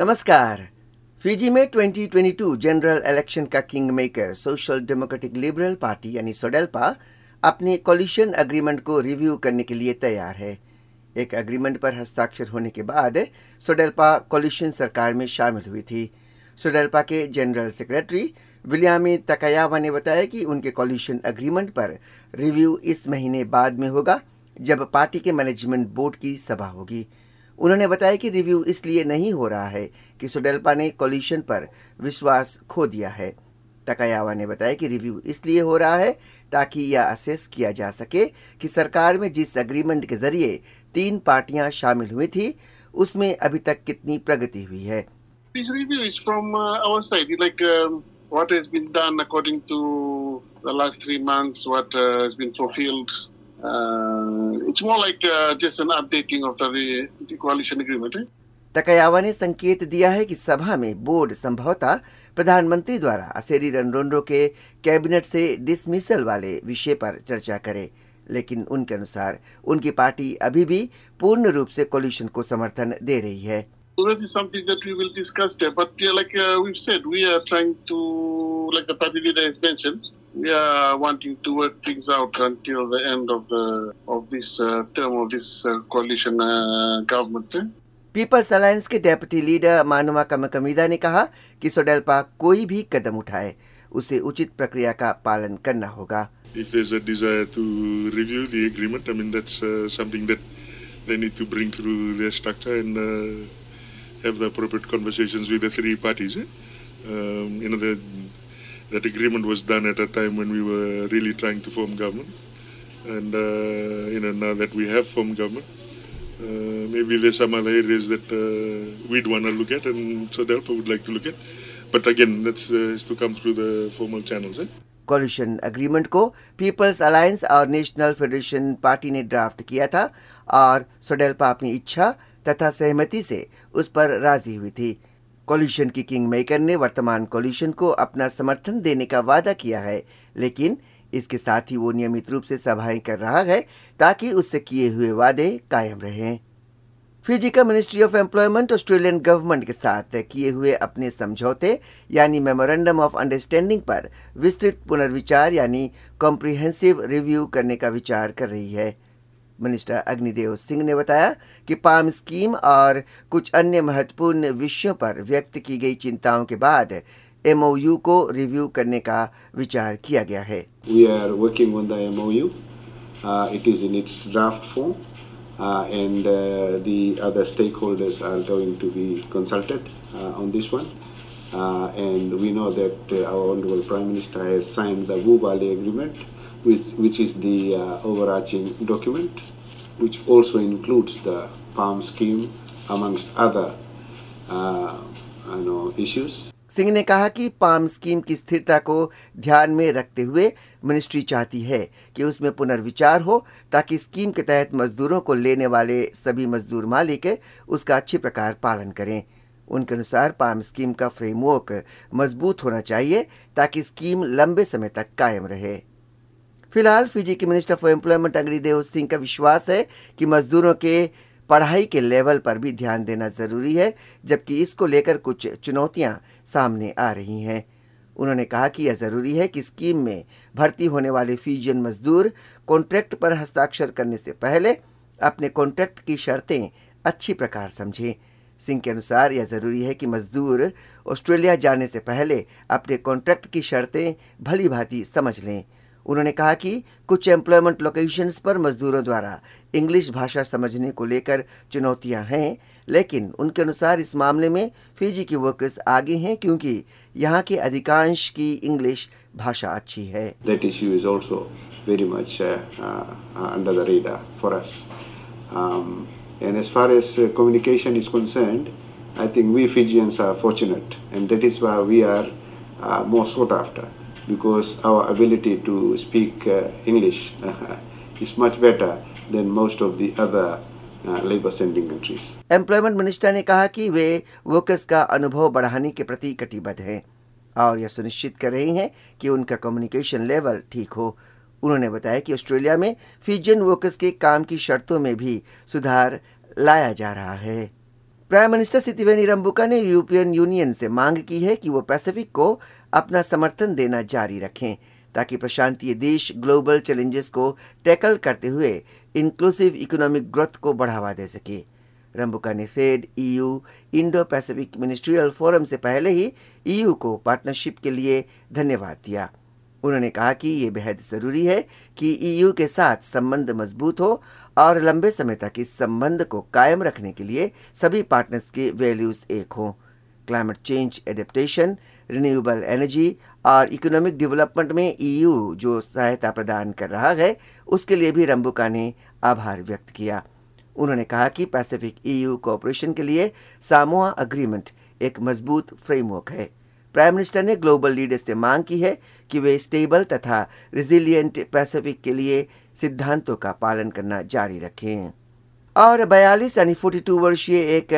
नमस्कार। फिजी में 2022 general election का king maker social democratic liberal party यानी सोडेल्पा, अपने कॉलिशन एग्रीमेंट को रिव्यू करने के लिए तैयार है। एक अग्रीमेंट पर हस्ताक्षर होने के बाद सोडेल्पा कॉलिशन सरकार में शामिल हुई थी। सोडेल्पा के जनरल सेक्रेटरी विलियामी तकयावा ने बताया कि उनके कॉलिशन अग्रीमेंट पर रिव्यू इस महीने बाद में होगा, जब पार्टी के मैनेजमेंट बोर्ड की सभा होगी। उन्होंने बताया कि रिव्यू इसलिए नहीं हो रहा है कि सोडेल्पा ने कॉलिशन पर विश्वास खो दिया है तकायावा ने बताया कि रिव्यू इसलिए हो रहा है ताकि यह असेस किया जा सके कि सरकार में जिस अग्रीमेंट के ज़रिए तीन पार्टियाँ शामिल हुई थी उसमें अभी तक कितनी प्रगति हुई है uh, um, what has been done according to the last three months, what uh, has been fulfilled. Uh, it's more like uh, just an updating of the, the coalition agreement. Eh? तकयावा ने संकेत दिया है कि सभा में board संभवतः प्रधानमंत्री द्वारा असेरी रनरोनरो के कैबिनेट से डिसमिसल वाले विषय पर चर्चा करे लेकिन उनके अनुसार उनकी पार्टी अभी भी पूर्ण रूप से कोल्यूशन को समर्थन दे रही है so we are wanting to work things out until the end of the of this uh, term of this uh, coalition uh, government. Eh? People's alliance के डेप्यूटी लीडर मानुमा कमकमीदा ने कहा कि सोडेल्पा कोई भी कदम उठाए उसे उचित प्रक्रिया का पालन करना होगा If there's a desire to review the agreement, I mean that's uh, something that they need to bring through their structure and uh, have the appropriate conversations with the three parties. Eh? Um, you know, the, that agreement was done at a time when we were really trying to form government, and uh, you know now that we have formed government, uh, maybe there's some other areas that uh, we'd want to look at, and so Delta would like to look at. But again, that's uh, has to come through the formal channels. Eh? Coalition agreement को peoples alliance और national federation party ने draft किया था और सोडेल्पा अपनी इच्छा तथा सहमति से उस पर राजी हुई थी कॉलिशन की किंग मेकर ने वर्तमान कॉलिशन को अपना समर्थन देने का वादा किया है। लेकिन इसके साथ ही वो नियमित रूप से सभाएँ कर रहा है ताकि उससे किए हुए वादे कायम रहें। फिजी का ministry of employment Australian government के साथ किए हुए अपने समझौते, यानी मेमोरेंडम ऑफ़ अंडरस्टैंडिंग पर विस्तृत पुनर्विचार, यानी कॉम्प्रिहेंसिव रिव्यू करने का विचार कर रही है। मिनिस्टर अग्निदेव सिंह ने बताया कि पाम स्कीम और कुछ अन्य महत्वपूर्ण विषयों पर व्यक्त की गई चिंताओं के बाद एमओयू को रिव्यू करने का विचार किया गया है We are working on the MOU. Uh, it is in its draft form, uh, and uh, the other stakeholders are going to be consulted uh, on this one. Uh, and we know that uh, our Honorable Prime Minister which, which is the uh, overarching document, which also includes the PALM scheme, amongst other uh, I know, issues. Singh ने कहा कि palm scheme की स्थिरता को ध्यान में रखते हुए मिनिस्ट्री चाहती है कि उसमें पुनर्विचार हो ताकि स्कीम के तहत मजदूरों को लेने वाले सभी मजदूर मालिक उसका अच्छी प्रकार पालन करें उनके अनुसार पाम स्कीम का फ्रेमवर्क मज़बूत होना चाहिए ताकि स्कीम लंबे समय तक कायम रहे फ़िलहाल फिजी के minister for employment Agnidev Singh का विश्वास है कि मजदूरों के पढ़ाई के लेवल पर भी ध्यान देना ज़रूरी है, जबकि इसको लेकर कुछ चुनौतियाँ सामने आ रही हैं। उन्होंने कहा कि यह ज़रूरी है कि स्कीम में भर्ती होने वाले फीजियन मजदूर कॉन्ट्रैक्ट पर हस्ताक्षर करने से पहले अपने कॉन्ट्रैक्ट की शर्तें अच्छी प्रकार समझें। सिंह के अनुसार यह ज़रूरी है कि मजदूर ऑस्ट्रेलिया जाने से पहले अपने कॉन्ट्रैक्ट की शर्तें भली भांति समझ लें। उन्होंने कहा कि कुछ एम्प्लॉयमेंट लोकेशंस पर मजदूरों द्वारा इंग्लिश भाषा समझने को लेकर चुनौतियाँ हैं लेकिन उनके अनुसार इस मामले में फिजी के वर्कर्स आगे हैं क्योंकि यहाँ के अधिकांश की इंग्लिश भाषा अच्छी है That issue is also very much uh, uh, under the radar for us. Um, and as far as uh, communication is concerned, I think we Fijians are fortunate, and that is why we are uh, more sought after because our ability to speak uh, English is much better than most of the other employment minister ने कहा कि वे workers का अनुभव बढ़ाने के प्रति कटिबद्ध हैं। और यह सुनिश्चित कर रही हैं कि उनका कम्युनिकेशन लेवल ठीक हो। उन्होंने बताया कि ऑस्ट्रेलिया में फिजियन वर्कर्स के काम की शर्तों में भी सुधार लाया जा रहा है। प्राइम मिनिस्टर सितिवेनी रंबुका ने यूरोपियन यूनियन से मांग की है कि वो पैसिफिक को अपना समर्थन देना जारी रखें, ताकि प्रशांतीय देश ग्लोबल चैलेंजेस को टैकल करते हुए इंक्लूसिव इकोनॉमिक ग्रोथ को बढ़ावा दे सके। रंबुका ने fade EU Indo Pacific ministerial forum से पहले ही ईयू को पार्टनरशिप के लिए धन्यवाद दिया। उन्होंने कहा कि ये बेहद ज़रूरी है कि ईयू के साथ संबंध मज़बूत हो और लंबे समय तक इस संबंध को कायम रखने के लिए सभी पार्टनर्स के वैल्यूज़ एक हों। Climate change adaptation renewable energy और इकोनॉमिक डेवलपमेंट में ईयू जो सहायता प्रदान कर रहा है, उसके लिए भी रंबुका ने आभार व्यक्त किया। उन्होंने कहा कि पैसिफिक ईयू कोऑपरेशन के लिए सामोआ अग्रीमेंट एक मज़बूत फ्रेमवर्क है। प्राइम मिनिस्टर ने ग्लोबल लीडर्स से मांग की है कि वे स्टेबल तथा रिजिलियंट पैसिफिक के लिए सिद्धांतों का पालन करना जारी रखें। और 42 यानी 42 वर्षीय एक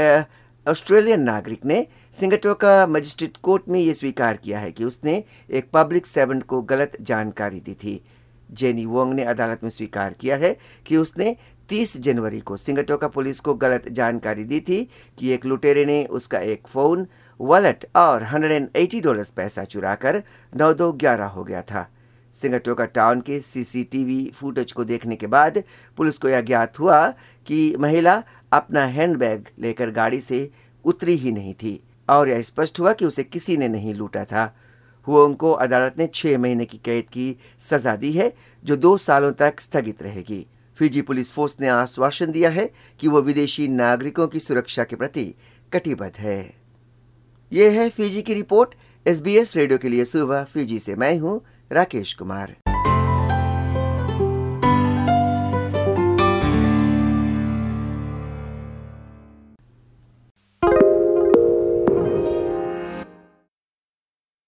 ऑस्ट्रेलियन नागरिक ने सिंगाटोर का मजिस्ट्रेट कोर्ट में ये स्वीकार किया है कि उसने एक पब्लिक सेवेंट को गलत जानकारी दी थी। जेनी वोंग ने अदालत में स्वीकार किया है कि उसने 30 जनवरी को सिंगाटोर का पुलिस को गलत जानकारी दी थी कि एक लुटेरे ने उसका एक फ़ोन, वॉलेट और 180 डॉलर्स पैसा चुराकर नौ दो ग्यारह हो गया था। सिंगाटोर का टाउन के सीसीटीवी फुटेज को देखने के बाद पुलिस को यह ज्ञात हुआ कि महिला अपना हैंडबैग लेकर गाड़ी से उतरी ही नहीं थी और यह स्पष्ट हुआ कि उसे किसी ने नहीं लूटा था। हुओंग को अदालत ने छह महीने की कैद की सजा दी है, जो दो सालों तक स्थगित रहेगी। फिजी पुलिस फोर्स ने आश्वासन दिया है कि वो विदेशी नागरिकों की सुरक्षा के प्रति कटिबद्ध है। ये है फिजी की रिपोर्ट, एसबीएस रेडियो के लिए सुबह फिजी से मैं हूँ राकेश कुमार।